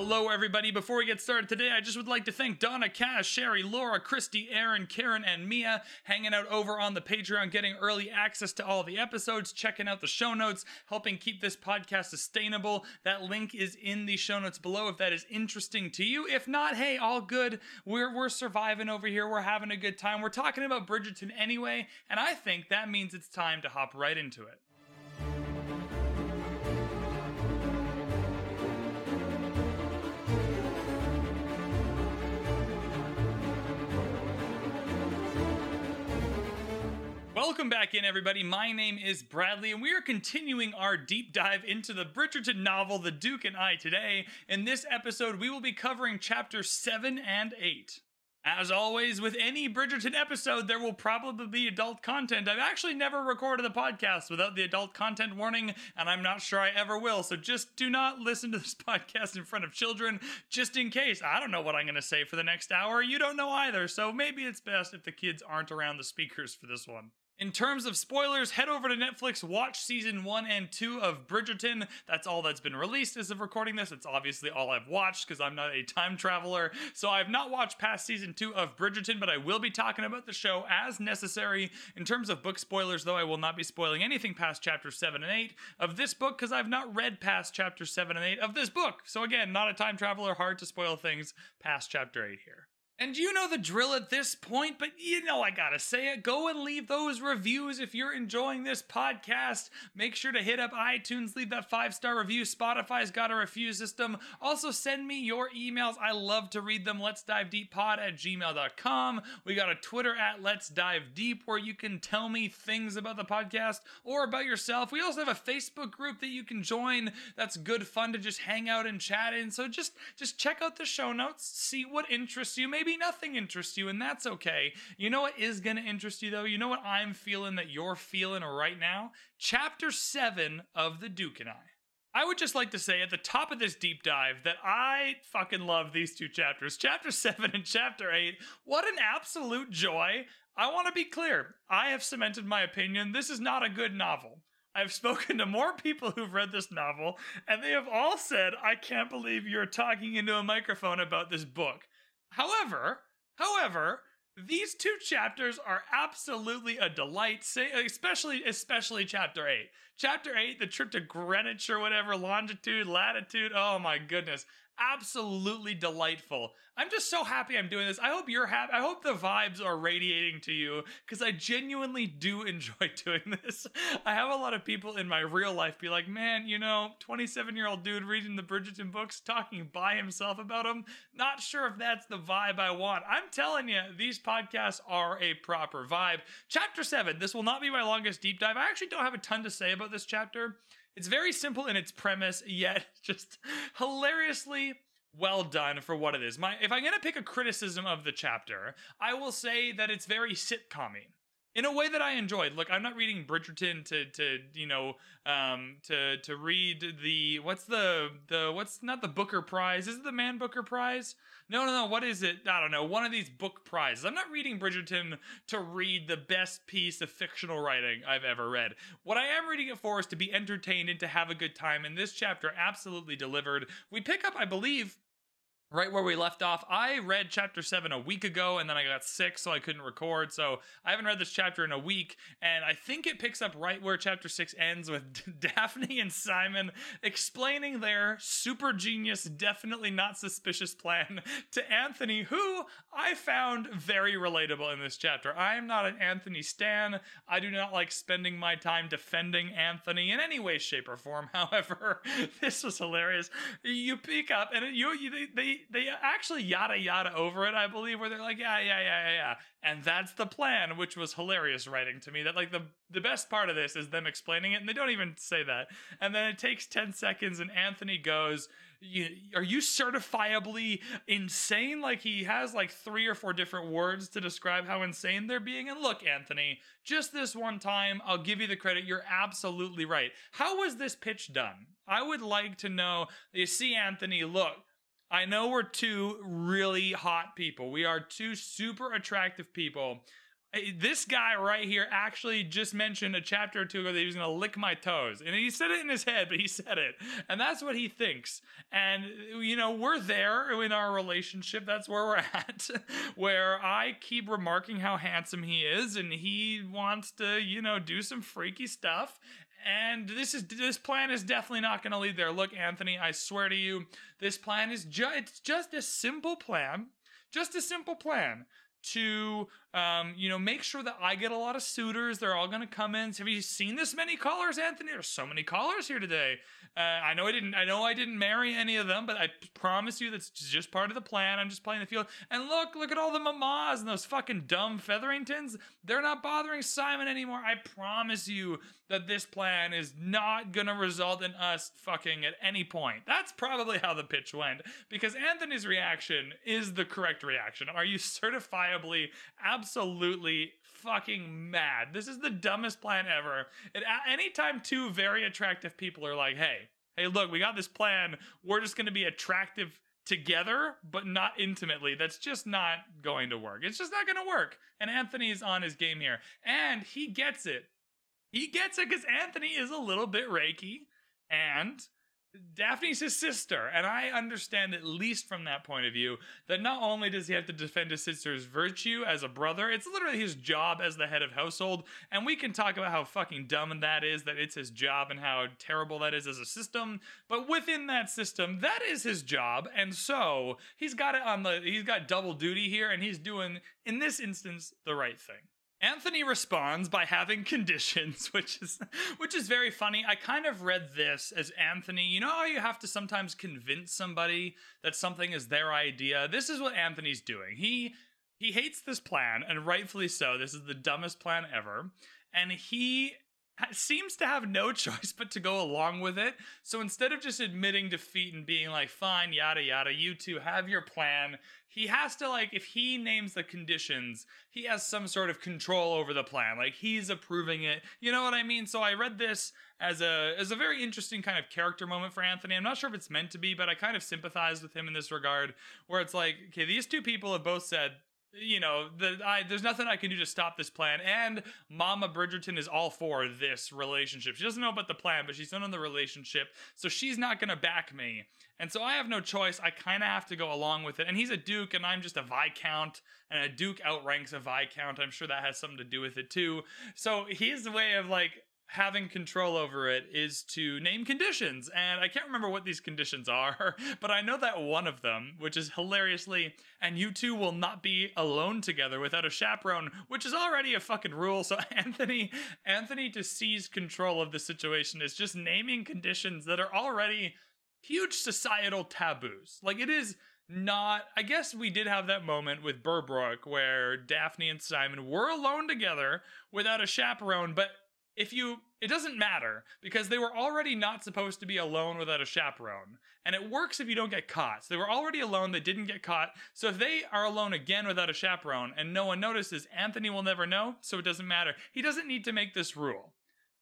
Hello, everybody. Before we get started today, I just would like to thank Donna, Cass, Sherry, Laura, Christy, Aaron, Karen, and Mia hanging out over on the Patreon, getting early access to all the episodes, checking out the show notes, helping keep this podcast sustainable. That link is in the show notes below if that is interesting to you. If not, hey, all good. We're we're surviving over here. We're having a good time. We're talking about Bridgerton anyway, and I think that means it's time to hop right into it. Welcome back in, everybody. My name is Bradley, and we are continuing our deep dive into the Bridgerton novel, The Duke and I, today. In this episode, we will be covering chapters 7 and 8. As always, with any Bridgerton episode, there will probably be adult content. I've actually never recorded a podcast without the adult content warning, and I'm not sure I ever will. So just do not listen to this podcast in front of children, just in case. I don't know what I'm going to say for the next hour. You don't know either. So maybe it's best if the kids aren't around the speakers for this one. In terms of spoilers, head over to Netflix, watch season one and two of Bridgerton. That's all that's been released as of recording this. It's obviously all I've watched because I'm not a time traveler. So I've not watched past season two of Bridgerton, but I will be talking about the show as necessary. In terms of book spoilers, though, I will not be spoiling anything past chapter seven and eight of this book because I've not read past chapter seven and eight of this book. So again, not a time traveler, hard to spoil things past chapter eight here. And you know the drill at this point, but you know I gotta say it. Go and leave those reviews if you're enjoying this podcast. Make sure to hit up iTunes, leave that five star review. Spotify's got a review system. Also, send me your emails. I love to read them. Let's dive deep pod at gmail.com. We got a Twitter at Let's Dive Deep where you can tell me things about the podcast or about yourself. We also have a Facebook group that you can join. That's good fun to just hang out and chat in. So just just check out the show notes, see what interests you. Maybe maybe nothing interests you, and that's okay. You know what is going to interest you, though? You know what I'm feeling that you're feeling right now? Chapter 7 of The Duke and I. I would just like to say at the top of this deep dive that I fucking love these two chapters. Chapter 7 and Chapter 8. What an absolute joy. I want to be clear. I have cemented my opinion. This is not a good novel. I've spoken to more people who've read this novel, and they have all said, I can't believe you're talking into a microphone about this book. However, however, these two chapters are absolutely a delight, especially especially chapter 8. Chapter 8, the trip to Greenwich or whatever, longitude, latitude. Oh my goodness absolutely delightful. I'm just so happy I'm doing this. I hope you're happy. I hope the vibes are radiating to you because I genuinely do enjoy doing this. I have a lot of people in my real life be like, man, you know, 27 year old dude reading the Bridgerton books, talking by himself about them. Not sure if that's the vibe I want. I'm telling you, these podcasts are a proper vibe. Chapter 7, this will not be my longest deep dive. I actually don't have a ton to say about this chapter. It's very simple in its premise, yet just hilariously well done for what it is. My if I'm gonna pick a criticism of the chapter, I will say that it's very sitcommy in a way that I enjoyed. Look, I'm not reading Bridgerton to to you know um to to read the what's the the what's not the Booker Prize? Is it the Man Booker Prize? No, no, no. What is it? I don't know. One of these book prizes. I'm not reading Bridgerton to read the best piece of fictional writing I've ever read. What I am reading it for is to be entertained and to have a good time. And this chapter absolutely delivered. We pick up, I believe, right where we left off. I read chapter 7 a week ago and then I got sick so I couldn't record. So I haven't read this chapter in a week and I think it picks up right where chapter 6 ends with Daphne and Simon explaining their super genius definitely not suspicious plan to Anthony who I found very relatable in this chapter. I am not an Anthony stan. I do not like spending my time defending Anthony in any way shape or form. However, this was hilarious. You pick up and you, you they, they actually yada yada over it, I believe, where they're like, yeah, yeah, yeah, yeah, yeah. And that's the plan, which was hilarious writing to me. That like the the best part of this is them explaining it, and they don't even say that. And then it takes 10 seconds, and Anthony goes, are you certifiably insane? Like he has like three or four different words to describe how insane they're being. And look, Anthony, just this one time, I'll give you the credit. You're absolutely right. How was this pitch done? I would like to know. You see, Anthony, look, I know we're two really hot people. We are two super attractive people. this guy right here actually just mentioned a chapter or two ago that he was going to lick my toes. And he said it in his head, but he said it. And that's what he thinks. And, you know, we're there in our relationship. That's where we're at, where I keep remarking how handsome he is and he wants to, you know, do some freaky stuff. And this is this plan is definitely not going to lead there. Look, Anthony, I swear to you, this plan is just it's just a simple plan. Just a simple plan to um, you know make sure that I get a lot of suitors. They're all going to come in. Have you seen this many callers, Anthony? There's so many callers here today. Uh, I know I didn't. I know I didn't marry any of them, but I promise you that's just part of the plan. I'm just playing the field. And look, look at all the mamas and those fucking dumb Featheringtons. They're not bothering Simon anymore. I promise you that this plan is not gonna result in us fucking at any point. That's probably how the pitch went because Anthony's reaction is the correct reaction. Are you certifiably absolutely fucking mad? This is the dumbest plan ever. And anytime two very attractive people are like, "Hey, hey, look, we got this plan. We're just gonna be attractive." together, but not intimately. That's just not going to work. It's just not going to work. And Anthony's on his game here. And he gets it. He gets it because Anthony is a little bit Reiki, and Daphne's his sister. And I understand, at least from that point of view, that not only does he have to defend his sister's virtue as a brother, it's literally his job as the head of household. And we can talk about how fucking dumb that is, that it's his job, and how terrible that is as a system. But within that system, that is his job. And so he's got it on the, he's got double duty here, and he's doing, in this instance, the right thing. Anthony responds by having conditions, which is which is very funny. I kind of read this as Anthony, you know how you have to sometimes convince somebody that something is their idea. This is what Anthony's doing. He he hates this plan and rightfully so. This is the dumbest plan ever. And he seems to have no choice but to go along with it. So instead of just admitting defeat and being like, fine, yada, yada, you two have your plan, he has to, like, if he names the conditions, he has some sort of control over the plan. Like, he's approving it. You know what I mean? So I read this as a as a very interesting kind of character moment for Anthony. I'm not sure if it's meant to be, but I kind of sympathize with him in this regard, where it's like, okay, these two people have both said you know, the, I, there's nothing I can do to stop this plan. And Mama Bridgerton is all for this relationship. She doesn't know about the plan, but she's in on the relationship, so she's not going to back me. And so I have no choice. I kind of have to go along with it. And he's a duke, and I'm just a viscount, and a duke outranks a viscount. I'm sure that has something to do with it too. So his way of like having control over it is to name conditions. And I can't remember what these conditions are, but I know that one of them, which is hilariously, and you two will not be alone together without a chaperone, which is already a fucking rule. So Anthony, Anthony to seize control of the situation is just naming conditions that are already huge societal taboos. Like it is not I guess we did have that moment with Berbrook where Daphne and Simon were alone together without a chaperone, but if you it doesn't matter because they were already not supposed to be alone without a chaperone. And it works if you don't get caught. So they were already alone they didn't get caught. So if they are alone again without a chaperone and no one notices anthony will never know so it doesn't matter. He doesn't need to make this rule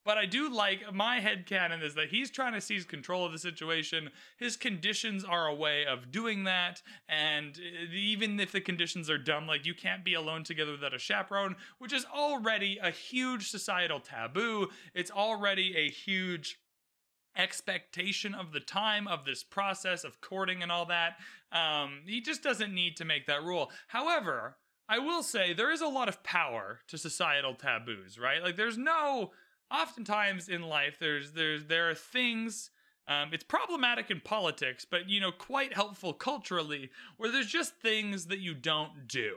but I do like my head canon is that he's trying to seize control of the situation. His conditions are a way of doing that. And even if the conditions are dumb, like you can't be alone together without a chaperone, which is already a huge societal taboo, it's already a huge expectation of the time of this process of courting and all that. Um, he just doesn't need to make that rule. However, I will say there is a lot of power to societal taboos, right? Like there's no oftentimes in life there's there's there are things um, it's problematic in politics but you know quite helpful culturally where there's just things that you don't do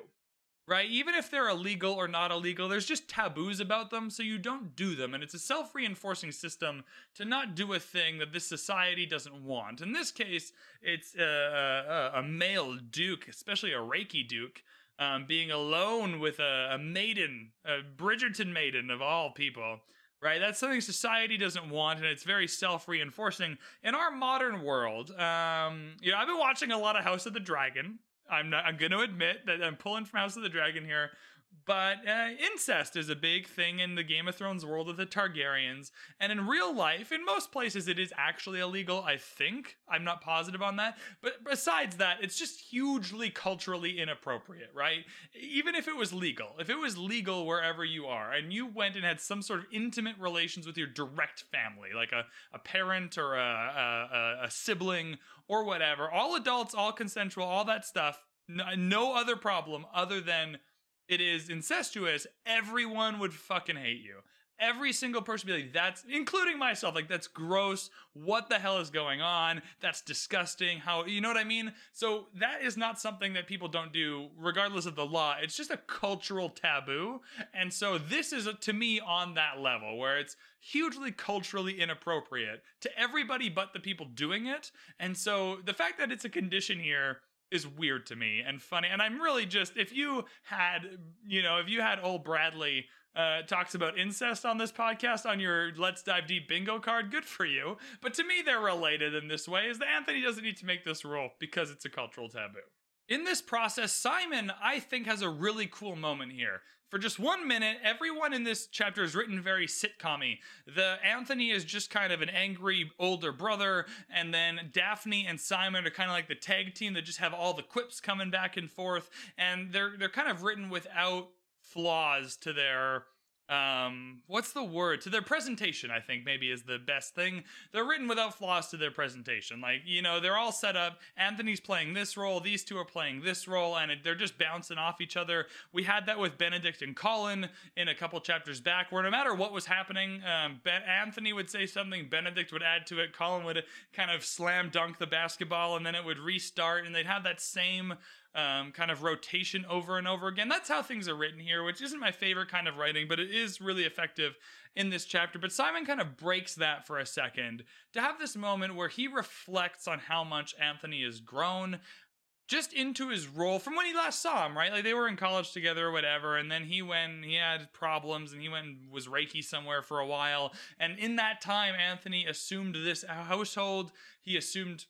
right? Even if they're illegal or not illegal there's just taboos about them so you don't do them. And it's a self-reinforcing system to not do a thing that this society doesn't want. In this case it's a, a, a male duke especially a reiki duke um, being alone with a, a maiden a bridgerton maiden of all people right? That's something society doesn't want, and it's very self-reinforcing. In our modern world, um, you know, I've been watching a lot of House of the Dragon. I'm not, I'm going to admit that I'm pulling from House of the Dragon here, but uh, incest is a big thing in the Game of Thrones world of the Targaryens. And in real life, in most places, it is actually illegal, I think. I'm not positive on that. But besides that, it's just hugely culturally inappropriate, right? Even if it was legal, if it was legal wherever you are, and you went and had some sort of intimate relations with your direct family, like a, a parent or a, a, a sibling or whatever, all adults, all consensual, all that stuff, no, no other problem other than it is incestuous, everyone would fucking hate you. Every single person be like, that's including myself, like that's gross. What the hell is going on? That's disgusting. How you know what I mean? So that is not something that people don't do, regardless of the law. It's just a cultural taboo. And so this is to me on that level where it's hugely culturally inappropriate to everybody but the people doing it. And so the fact that it's a condition here is weird to me and funny. And I'm really just if you had, you know, if you had old Bradley uh, talks about incest on this podcast on your Let's Dive Deep bingo card, good for you. But to me, they're related in this way. Is that Anthony doesn't need to make this rule because it's a cultural taboo. In this process, Simon, I think, has a really cool moment here. For just one minute, everyone in this chapter is written very sitcom The Anthony is just kind of an angry older brother, and then Daphne and Simon are kind of like the tag team that just have all the quips coming back and forth, and they're they're kind of written without flaws to their um what's the word? To their presentation i think maybe is the best thing. They're written without flaws to their presentation. Like you know they're all set up. Anthony's playing this role. These two are playing this role. And it, they're just bouncing off each other. We had that with benedict and colin in a couple chapters back where no matter what was happening um, ben, anthony would say something. Benedict would add to it. Colin would kind of slam dunk the basketball and then it would restart. And they'd have that same um, kind of rotation over and over again. That's how things are written here, which isn't my favorite kind of writing, but it is really effective in this chapter. But Simon kind of breaks that for a second to have this moment where he reflects on how much Anthony has grown. Just into his role from when he last saw him, right? Like they were in college together or whatever, and then he went, he had problems, and he went and was Reiki somewhere for a while. And in that time, Anthony assumed this household. He assumed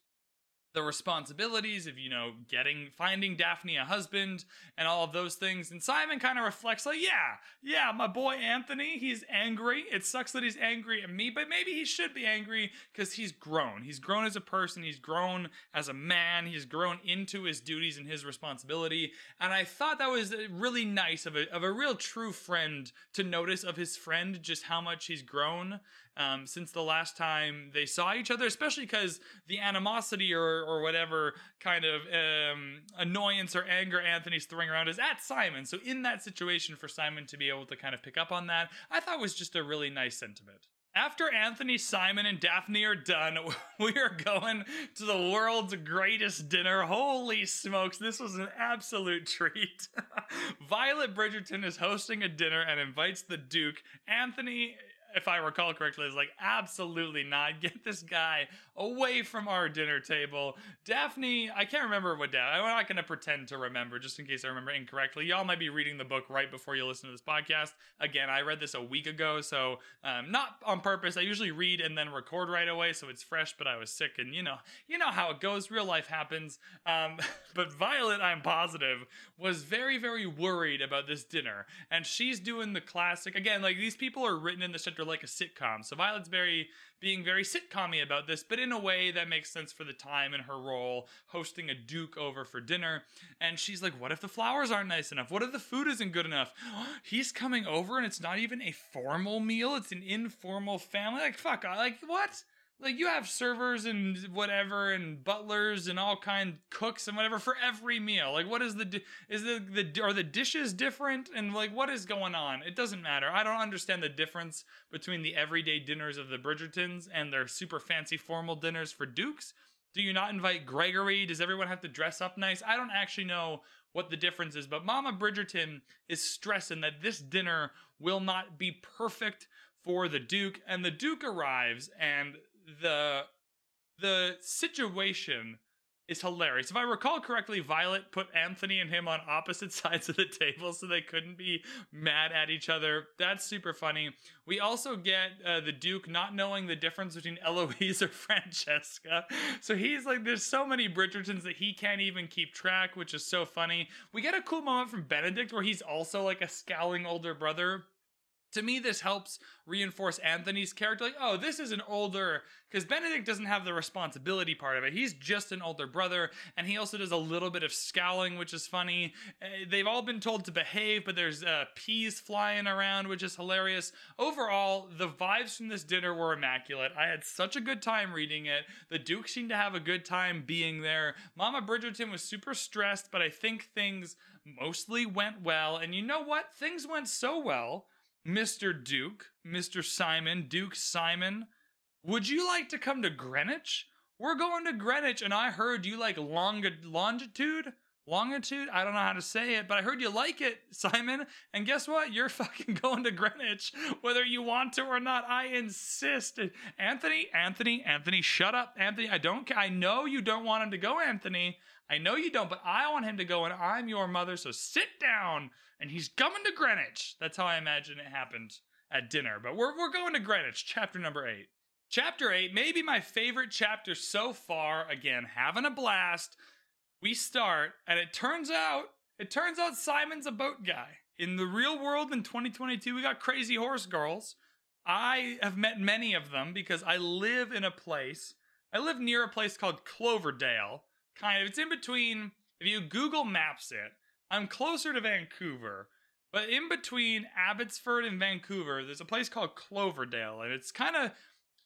the responsibilities of you know getting finding daphne a husband and all of those things. And simon kind of reflects like yeah yeah my boy anthony he's angry. It sucks that he's angry at me but maybe he should be angry because he's grown. He's grown as a person. He's grown as a man. He's grown into his duties and his responsibility. And i thought that was really nice of a, of a real true friend to notice of his friend just how much he's grown um, since the last time they saw each other, especially because the animosity or, or whatever kind of um, annoyance or anger Anthony's throwing around is at Simon. So, in that situation, for Simon to be able to kind of pick up on that, I thought was just a really nice sentiment. After Anthony, Simon, and Daphne are done, we are going to the world's greatest dinner. Holy smokes, this was an absolute treat. Violet Bridgerton is hosting a dinner and invites the Duke. Anthony if I recall correctly, is like, absolutely not. Get this guy away from our dinner table. Daphne, I can't remember what Daphne, I'm not going to pretend to remember just in case I remember incorrectly. Y'all might be reading the book right before you listen to this podcast. Again, I read this a week ago, so um, not on purpose. I usually read and then record right away, so it's fresh, but I was sick and you know, you know how it goes. Real life happens. Um, but Violet, I'm positive, was very, very worried about this dinner. And she's doing the classic, again, like these people are written in the center like a sitcom. So Violet's very being very sitcommy about this, but in a way that makes sense for the time and her role, hosting a duke over for dinner. And she's like, "What if the flowers aren't nice enough? What if the food isn't good enough? He's coming over, and it's not even a formal meal; it's an informal family. Like, fuck, like what?" Like you have servers and whatever and butlers and all kind cooks and whatever for every meal. Like what is the is the, the are the dishes different? And like what is going on? It doesn't matter. I don't understand the difference between the everyday dinners of the bridgertons and their super fancy formal dinners for dukes. Do you not invite gregory? Does everyone have to dress up nice? I don't actually know what the difference is but mama bridgerton is stressing that this dinner will not be perfect for the duke. And the duke arrives and the the situation is hilarious. If I recall correctly, Violet put Anthony and him on opposite sides of the table so they couldn't be mad at each other. That's super funny. We also get uh, the Duke not knowing the difference between Eloise or Francesca. So he's like, there's so many Bridgertons that he can't even keep track, which is so funny. We get a cool moment from Benedict where he's also like a scowling older brother to me this helps reinforce anthony's character. Like oh this is an older because benedict doesn't have the responsibility part of it. He's just an older brother and he also does a little bit of scowling which is funny. Uh, they've all been told to behave but there's uh, peas flying around which is hilarious. Overall the vibes from this dinner were immaculate. I had such a good time reading it. The duke seemed to have a good time being there. Mama bridgerton was super stressed but i think things mostly went well. And you know what? Things went so well Mr. Duke, Mr. Simon, Duke Simon, would you like to come to Greenwich? We're going to Greenwich, and I heard you like long- longitude? Longitude? I don't know how to say it, but I heard you like it, Simon. And guess what? You're fucking going to Greenwich, whether you want to or not. I insist. Anthony, Anthony, Anthony, shut up. Anthony, I don't I know you don't want him to go, Anthony. I know you don't, but I want him to go, and I'm your mother, so sit down. And he's coming to Greenwich. That's how I imagine it happened at dinner. But we're, we're going to Greenwich, chapter number eight. Chapter eight, maybe my favorite chapter so far. Again, having a blast. We start, and it turns out, it turns out Simon's a boat guy. In the real world in 2022, we got crazy horse girls. I have met many of them because I live in a place. I live near a place called Cloverdale, kind of. It's in between. If you Google Maps it, I'm closer to Vancouver, but in between Abbotsford and Vancouver, there's a place called Cloverdale, and it's kind of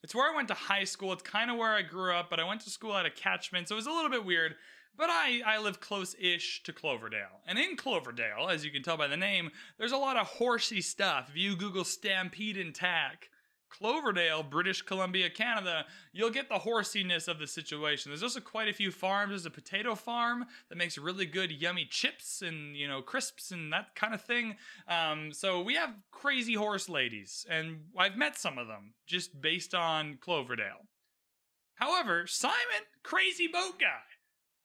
it's where I went to high school. It's kind of where I grew up, but I went to school at a catchment, so it was a little bit weird. But I, I live close-ish to Cloverdale. And in Cloverdale, as you can tell by the name, there's a lot of horsey stuff. If you Google Stampede and Tack, Cloverdale, British Columbia, Canada, you'll get the horsiness of the situation. There's also quite a few farms. There's a potato farm that makes really good, yummy chips and you know crisps and that kind of thing. Um, so we have crazy horse ladies, and I've met some of them just based on Cloverdale. However, Simon, crazy boat guy.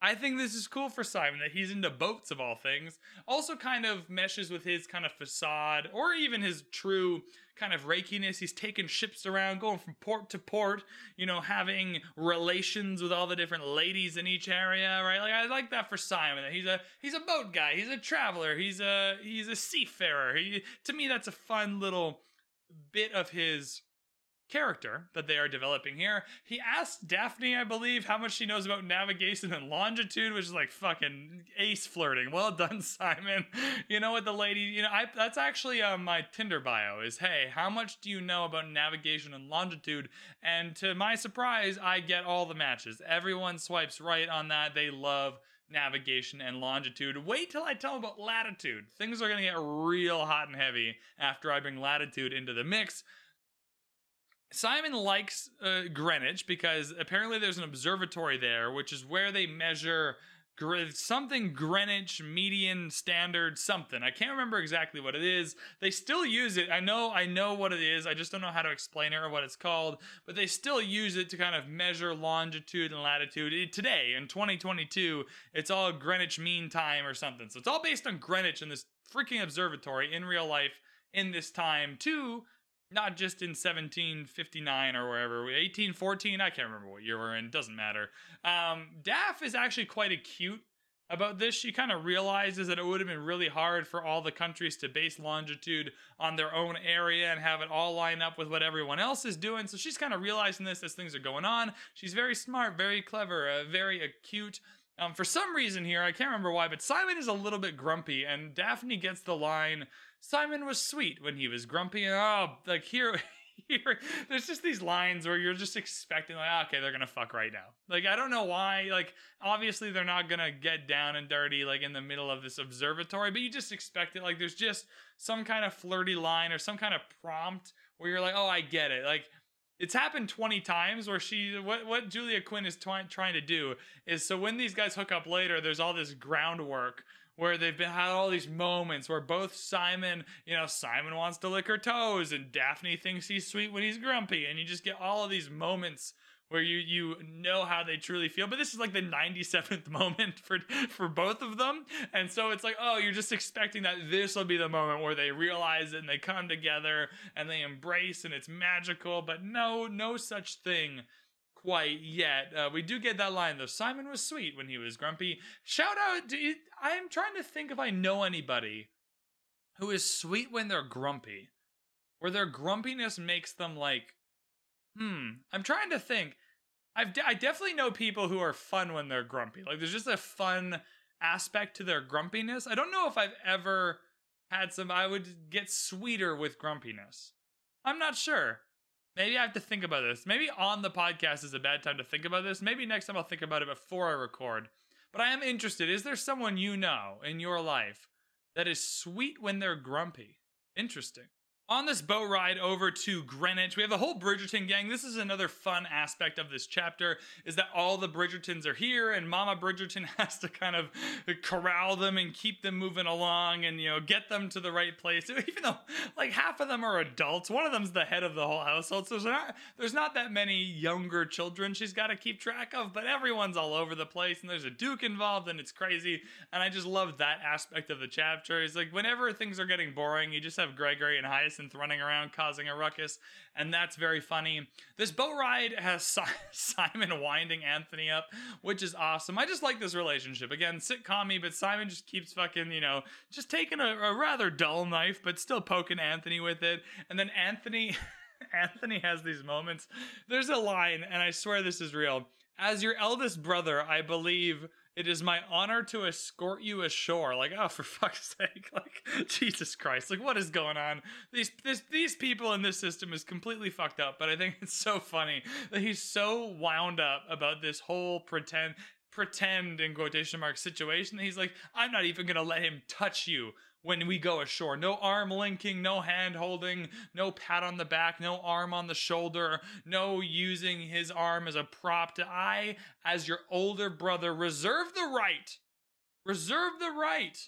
I think this is cool for Simon that he's into boats of all things. Also, kind of meshes with his kind of facade or even his true kind of rakiness. He's taking ships around, going from port to port, you know, having relations with all the different ladies in each area, right? Like I like that for Simon. That he's a he's a boat guy. He's a traveler. He's a he's a seafarer. He, to me, that's a fun little bit of his character that they are developing here. He asked Daphne, I believe, how much she knows about navigation and longitude, which is like fucking ace flirting. Well done, Simon. You know what the lady, you know, I that's actually uh, my Tinder bio is, hey, how much do you know about navigation and longitude? And to my surprise, I get all the matches. Everyone swipes right on that. They love navigation and longitude. Wait till I tell them about latitude. Things are going to get real hot and heavy after I bring latitude into the mix. Simon likes uh, Greenwich because apparently there's an observatory there, which is where they measure something Greenwich median standard something. I can't remember exactly what it is. They still use it. I know I know what it is. I just don't know how to explain it or what it's called, but they still use it to kind of measure longitude and latitude. It, today in 2022, it's all Greenwich Mean Time or something. So it's all based on Greenwich and this freaking observatory in real life in this time too not just in 1759 or wherever 1814 i can't remember what year we're in doesn't matter. Um, daff is actually quite acute about this. She kind of realizes that it would have been really hard for all the countries to base longitude on their own area and have it all line up with what everyone else is doing. So she's kind of realizing this as things are going on. She's very smart very clever uh, very acute. Um, for some reason here i can't remember why but simon is a little bit grumpy and daphne gets the line Simon was sweet when he was grumpy. And oh, like here, here, there's just these lines where you're just expecting, like, ah, okay, they're gonna fuck right now. Like, I don't know why. Like, obviously, they're not gonna get down and dirty, like, in the middle of this observatory, but you just expect it. Like, there's just some kind of flirty line or some kind of prompt where you're like, oh, I get it. Like, it's happened 20 times where she what what Julia Quinn is trying trying to do is so when these guys hook up later there's all this groundwork where they've been had all these moments where both Simon, you know, Simon wants to lick her toes and Daphne thinks he's sweet when he's grumpy and you just get all of these moments where you you know how they truly feel. But this is like the 97th moment for for both of them, and so it's like, oh, you're just expecting that this will be the moment where they realize it and they come together and they embrace and it's magical. But no, no such thing quite yet. Uh, we do get that line though. Simon was sweet when he was grumpy. Shout out! You, I'm trying to think if I know anybody who is sweet when they're grumpy, where their grumpiness makes them like Hmm. I'm trying to think. I've de- I definitely know people who are fun when they're grumpy. Like there's just a fun aspect to their grumpiness. I don't know if I've ever had some. I would get sweeter with grumpiness. I'm not sure. Maybe I have to think about this. Maybe on the podcast is a bad time to think about this. Maybe next time I'll think about it before I record. But I am interested. Is there someone you know in your life that is sweet when they're grumpy? Interesting. On this boat ride over to Greenwich, we have the whole Bridgerton gang. This is another fun aspect of this chapter is that all the Bridgertons are here and Mama Bridgerton has to kind of corral them and keep them moving along and you know get them to the right place. Even though like half of them are adults, one of them's the head of the whole household. So there's not, there's not that many younger children she's got to keep track of, but everyone's all over the place and there's a duke involved and it's crazy. And I just love that aspect of the chapter. It's like whenever things are getting boring, you just have Gregory and Hyacinth Hyacinth running around causing a ruckus, and that's very funny. This boat ride has Simon winding Anthony up, which is awesome. I just like this relationship. Again, sitcom but Simon just keeps fucking, you know, just taking a, a rather dull knife, but still poking Anthony with it. And then Anthony. Anthony has these moments. There's a line, and I swear this is real. As your eldest brother, I believe it is my honor to escort you ashore. Like, oh, for fuck's sake! Like, Jesus Christ! Like, what is going on? These this, these people in this system is completely fucked up. But I think it's so funny that he's so wound up about this whole pretend pretend in quotation marks situation. He's like, I'm not even gonna let him touch you when we go ashore. No arm linking, no hand holding, no pat on the back, no arm on the shoulder, no using his arm as a prop. To I, as your older brother, reserve the right, reserve the right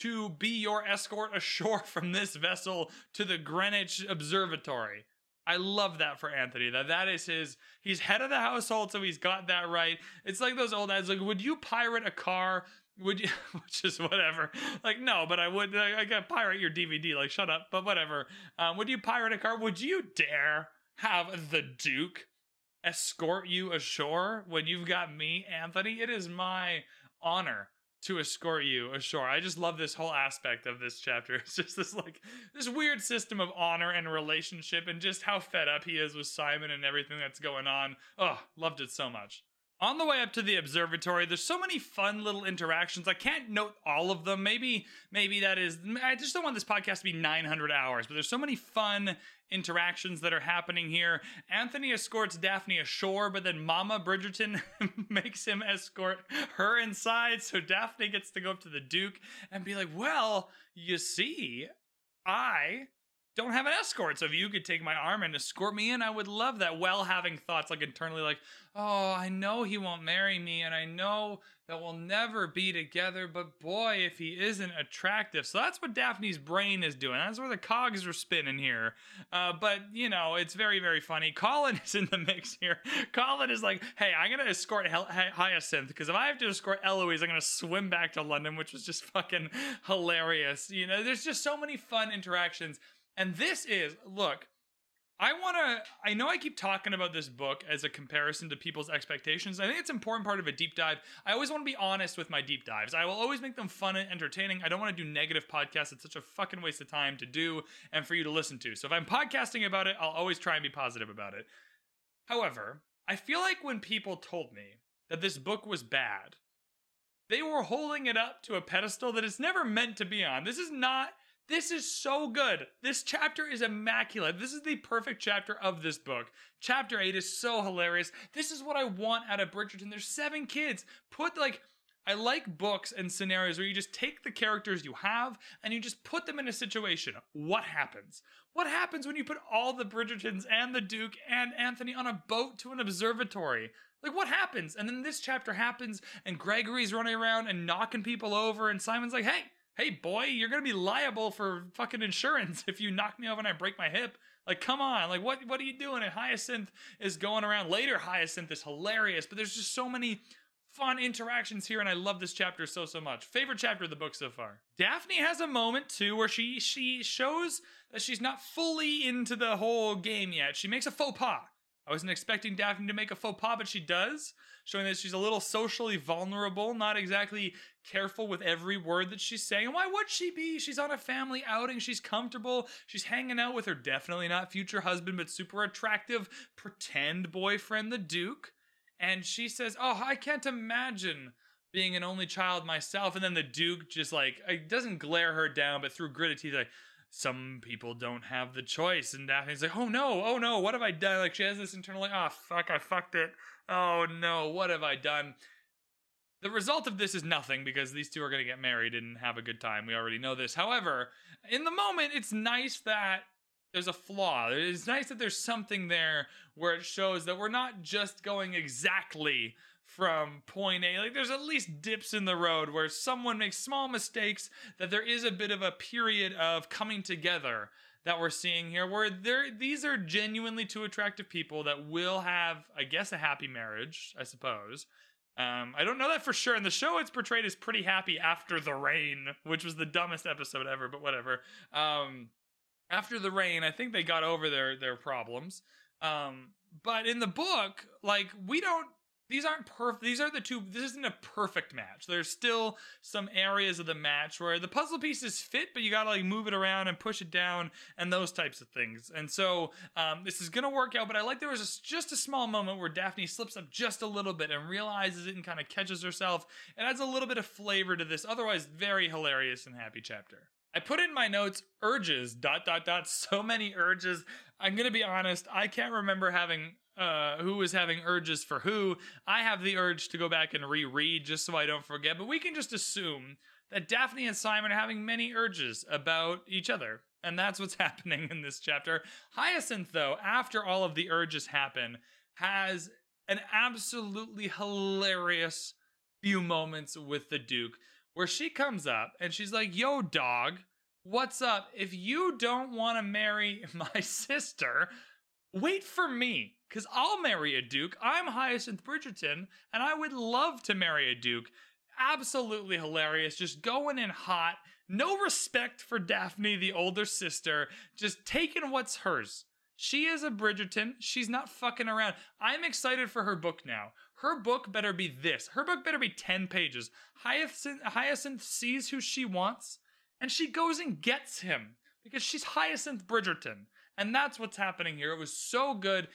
to be your escort ashore from this vessel to the Greenwich Observatory. I love that for Anthony. That that is his. He's head of the household, so he's got that right. It's like those old ads. Like, would you pirate a car would you which is whatever. Like no but i would i, I got pirate your dvd like shut up but whatever. Um, would you pirate a car? Would you dare have the duke escort you ashore when you've got me anthony? It is my honor to escort you ashore. I just love this whole aspect of this chapter. It's just this like this weird system of honor and relationship and just how fed up he is with simon and everything that's going on. Oh loved it so much on the way up to the observatory, there's so many fun little interactions. I can't note all of them. Maybe, maybe that is. I just don't want this podcast to be 900 hours, but there's so many fun interactions that are happening here. Anthony escorts Daphne ashore, but then Mama Bridgerton makes him escort her inside. So Daphne gets to go up to the Duke and be like, "Well, you see, I don't have an escort. So if you could take my arm and escort me in, I would love that. Well, having thoughts like internally, like, oh, I know he won't marry me, and I know that we'll never be together, but boy, if he isn't attractive. So that's what Daphne's brain is doing. That's where the cogs are spinning here. Uh, but, you know, it's very, very funny. Colin is in the mix here. Colin is like, hey, I'm going to escort Hyacinth because if I have to escort Eloise, I'm going to swim back to London, which was just fucking hilarious. You know, there's just so many fun interactions and this is, look, I want to, I know I keep talking about this book as a comparison to people's expectations. I think it's an important part of a deep dive. I always want to be honest with my deep dives. I will always make them fun and entertaining. I don't want to do negative podcasts. It's such a fucking waste of time to do and for you to listen to. So if I'm podcasting about it, I'll always try and be positive about it. However, I feel like when people told me that this book was bad, they were holding it up to a pedestal that it's never meant to be on. This is not this is so good. This chapter is immaculate. This is the perfect chapter of this book. Chapter 8 is so hilarious. This is what I want out of Bridgerton. There's seven kids. Put like I like books and scenarios where you just take the characters you have and you just put them in a situation. What happens? What happens when you put all the Bridgertons and the Duke and Anthony on a boat to an observatory? Like, what happens? And then this chapter happens, and Gregory's running around and knocking people over, and Simon's like, hey, hey boy, you're gonna be liable for fucking insurance if you knock me over and I break my hip. Like, come on, like what what are you doing? And Hyacinth is going around later. Hyacinth is hilarious, but there's just so many fun interactions here, and I love this chapter so so much. Favorite chapter of the book so far. Daphne has a moment too where she she shows that she's not fully into the whole game yet. She makes a faux pas. I wasn't expecting Daphne to make a faux pas, but she does, showing that she's a little socially vulnerable, not exactly careful with every word that she's saying. Why would she be? She's on a family outing, she's comfortable, she's hanging out with her definitely not future husband, but super attractive pretend boyfriend, the Duke. And she says, Oh, I can't imagine being an only child myself. And then the Duke just like, uh, doesn't glare her down, but through gritted teeth, like, some people don't have the choice. And Daphne's like, oh no, oh no, what have I done? Like she has this internal like, oh fuck, I fucked it. Oh no, what have I done? The result of this is nothing because these two are going to get married and have a good time. We already know this. However, in the moment, it's nice that there's a flaw. It's nice that there's something there where it shows that we're not just going exactly from point A. Like there's at least dips in the road where someone makes small mistakes, that there is a bit of a period of coming together that we're seeing here where there these are genuinely two attractive people that will have, I guess, a happy marriage, I suppose. Um, I don't know that for sure. In the show, it's portrayed as pretty happy after the rain, which was the dumbest episode ever, but whatever. Um, after the rain, I think they got over their their problems. Um, but in the book, like we don't these aren't perfect. These are the two. This isn't a perfect match. There's still some areas of the match where the puzzle pieces fit, but you gotta like move it around and push it down and those types of things. And so um, this is gonna work out. But I like there was a, just a small moment where Daphne slips up just a little bit and realizes it and kind of catches herself. It adds a little bit of flavor to this otherwise very hilarious and happy chapter. I put in my notes urges dot dot dot so many urges. I'm gonna be honest. I can't remember having uh, who was having urges for who. I have the urge to go back and reread just so I don't forget, but we can just assume that Daphne and Simon are having many urges about each other. And that's what's happening in this chapter. Hyacinth, though, after all of the urges happen, has an absolutely hilarious few moments with the Duke where she comes up and she's like, Yo, dog, what's up? If you don't want to marry my sister, wait for me because I'll marry a Duke. I'm Hyacinth Bridgerton, and I would love to marry a Duke. Absolutely hilarious, just going in hot. No respect for Daphne, the older sister, just taking what's hers. She is a Bridgerton. She's not fucking around. I'm excited for her book now. Her book better be this. Her book better be 10 pages. Hyacinth, Hyacinth sees who she wants, and she goes and gets him because she's Hyacinth Bridgerton. And that's what's happening here. It was so good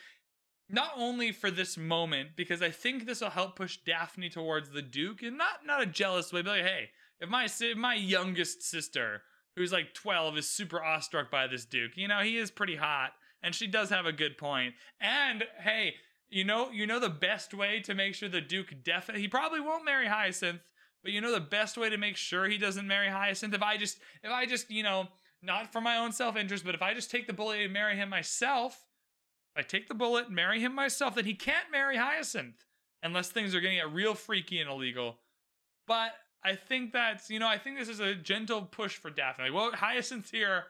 not only for this moment because I think this will help push Daphne towards the Duke, and not not a jealous way, but like, hey, if my if my youngest sister, who's like twelve, is super awestruck by this Duke, you know, he is pretty hot, and she does have a good point. And hey, you know, you know the best way to make sure the Duke definitely he probably won't marry Hyacinth, but you know the best way to make sure he doesn't marry Hyacinth if I just if I just you know not for my own self interest, but if I just take the bullet and marry him myself if I take the bullet, and marry him myself, then he can't marry Hyacinth unless things are getting real freaky and illegal. But I think that's, you know, I think this is a gentle push for Daphne. Like, well, Hyacinth's here.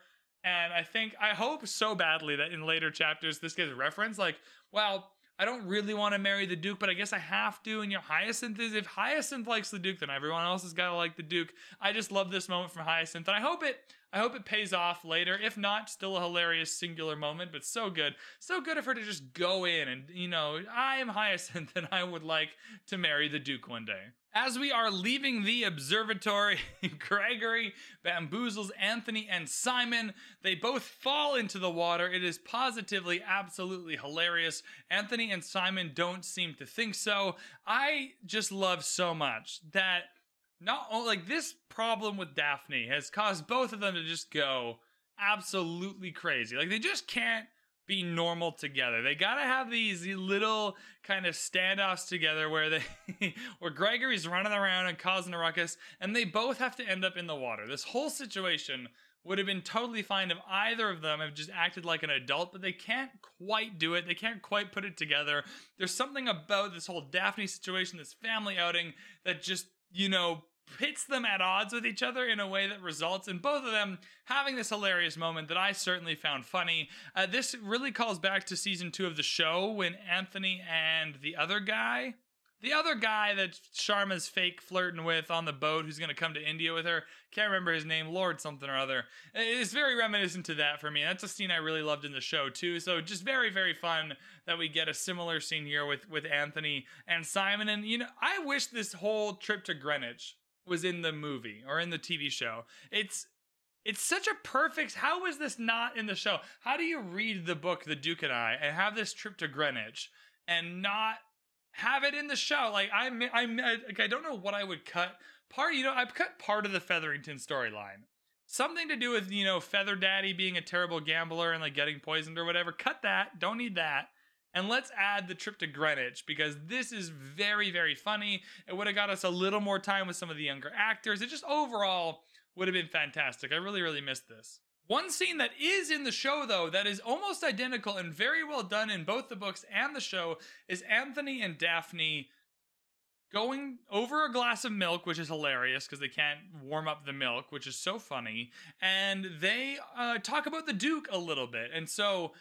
And I think, I hope so badly that in later chapters this gets referenced. Like, well, I don't really want to marry the Duke, but I guess I have to. And you know, Hyacinth is if Hyacinth likes the Duke, then everyone else has got to like the Duke. I just love this moment from Hyacinth, and I hope it I hope it pays off later. If not, still a hilarious singular moment, but so good. So good of her to just go in and, you know, I am Hyacinth and I would like to marry the Duke one day. As we are leaving the observatory, Gregory bamboozles Anthony and Simon. They both fall into the water. It is positively, absolutely hilarious. Anthony and Simon don't seem to think so. I just love so much that not only like this problem with Daphne has caused both of them to just go absolutely crazy. Like they just can't be normal together. They gotta have these little kind of standoffs together where they where Gregory's running around and causing a ruckus, and they both have to end up in the water. This whole situation would have been totally fine if either of them have just acted like an adult, but they can't quite do it. They can't quite put it together. There's something about this whole Daphne situation, this family outing, that just, you know, pits them at odds with each other in a way that results in both of them having this hilarious moment that I certainly found funny. Uh, this really calls back to season two of the show when Anthony and the other guy, the other guy that Sharma's fake flirting with on the boat who's going to come to India with her, can't remember his name, Lord something or other. It's very reminiscent to that for me. That's a scene I really loved in the show too. So just very, very fun that we get a similar scene here with, with Anthony and Simon. And, you know, I wish this whole trip to Greenwich was in the movie or in the TV show. It's it's such a perfect. How is this not in the show? How do you read the book The Duke and I and have this trip to Greenwich and not have it in the show? Like I'm I'm I, like, I don't know what I would cut. Part you know I've cut part of the Featherington storyline. Something to do with you know Feather Daddy being a terrible gambler and like getting poisoned or whatever. Cut that. Don't need that. And let's add the trip to Greenwich because this is very, very funny. It would have got us a little more time with some of the younger actors. It just overall would have been fantastic. I really, really missed this. One scene that is in the show, though, that is almost identical and very well done in both the books and the show is Anthony and Daphne going over a glass of milk, which is hilarious because they can't warm up the milk, which is so funny. And they uh, talk about the Duke a little bit. And so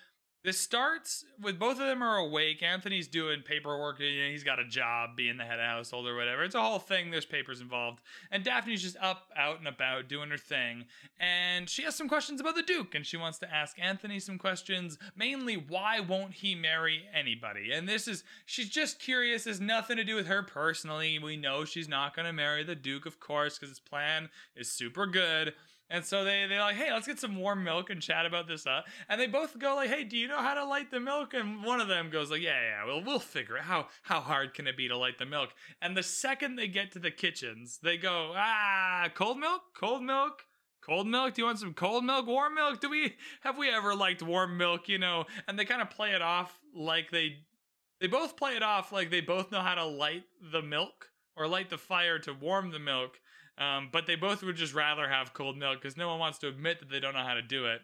this starts with both of them are awake. Anthony's doing paperwork. You know, he's got a job, being the head of household or whatever. It's a whole thing. There's papers involved. And Daphne's just up, out and about, doing her thing. And she has some questions about the Duke, and she wants to ask Anthony some questions. Mainly, why won't he marry anybody? And this is, she's just curious. It's nothing to do with her personally. We know she's not going to marry the Duke, of course, because his plan is super good. And so they they're like, hey, let's get some warm milk and chat about this. Uh, and they both go like, hey, do you know how to light the milk? And one of them goes like, yeah, yeah, well, we'll figure it. How how hard can it be to light the milk? And the second they get to the kitchens, they go, ah, cold milk, cold milk. Cold milk? Do you want some cold milk? Warm milk? Do we have we ever liked warm milk? You know, and they kind of play it off like they they both play it off like they both know how to light the milk or light the fire to warm the milk um, but they both would just rather have cold milk because no one wants to admit that they don't know how to do it.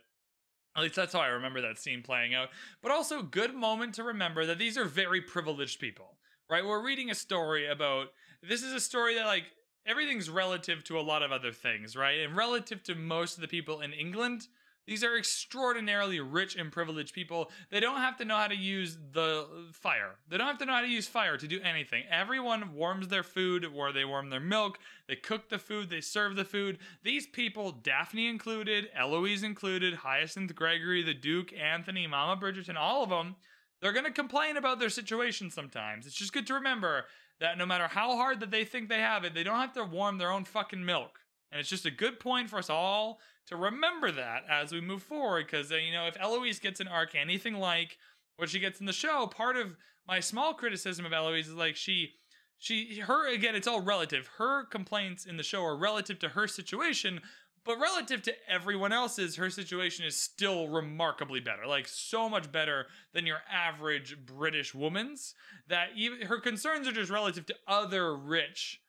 At least that's how I remember that scene playing out. But also, good moment to remember that these are very privileged people, right? We're reading a story about this is a story that, like, everything's relative to a lot of other things, right? And relative to most of the people in England, these are extraordinarily rich and privileged people. They don't have to know how to use the fire. They don't have to know how to use fire to do anything. Everyone warms their food, or they warm their milk. They cook the food. They serve the food. These people, Daphne included, Eloise included, Hyacinth Gregory, the Duke, Anthony, Mama Bridgerton, all of them, they're going to complain about their situation sometimes. It's just good to remember that no matter how hard that they think they have it, they don't have to warm their own fucking milk. And it's just a good point for us all to remember that as we move forward. Because, uh, you know, if Eloise gets an arc anything like what she gets in the show, part of my small criticism of Eloise is like she. She, her, again, it's all relative. Her complaints in the show are relative to her situation, but relative to everyone else's, her situation is still remarkably better. Like so much better than your average British woman's. That even her concerns are just relative to other rich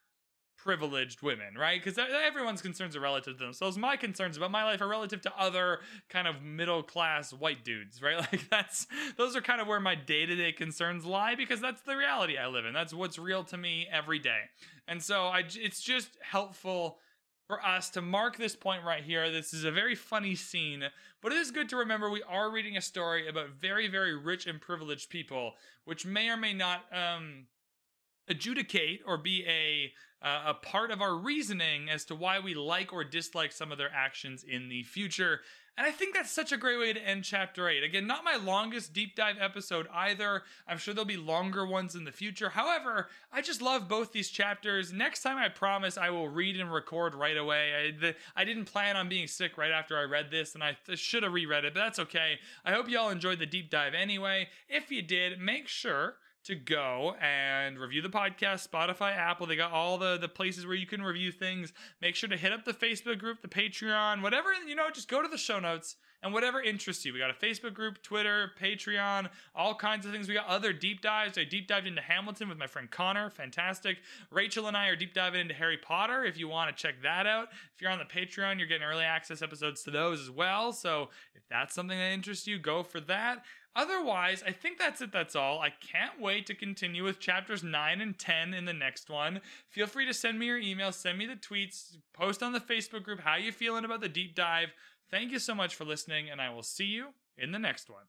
privileged women, right? Because everyone's concerns are relative to themselves. My concerns about my life are relative to other kind of middle class white dudes, right? Like that's those are kind of where my day to day concerns lie because that's the reality I live in. That's what's real to me every day, and so I it's just helpful for us to mark this point right here. This is a very funny scene, but it is good to remember we are reading a story about very, very rich and privileged people, which may or may not um, adjudicate or be a uh, a part of our reasoning as to why we like or dislike some of their actions in the future. And I think that's such a great way to end chapter 8. Again, not my longest deep dive episode either. I'm sure there'll be longer ones in the future. However, I just love both these chapters. Next time, I promise I will read and record right away. I, the, I didn't plan on being sick right after I read this, and I th- should have reread it, but that's okay. I hope y'all enjoyed the deep dive anyway. If you did, make sure to go and review the podcast, Spotify, Apple. They got all the the places where you can review things. Make sure to hit up the Facebook group, the Patreon, whatever, you know, just go to the show notes and whatever interests you. We got a Facebook group, Twitter, Patreon, all kinds of things. We got other deep dives. I deep dived into Hamilton with my friend Connor, fantastic. Rachel and I are deep diving into Harry Potter. If you want to check that out, if you're on the Patreon, you're getting early access episodes to those as well. So if that's something that interests you, go for that. Otherwise, I think that's it. That's all. I can't wait to continue with chapters 9 and 10 in the next one. Feel free to send me your email, send me the tweets, post on the Facebook group how you feeling about the deep dive. Thank you so much for listening, and I will see you in the next one.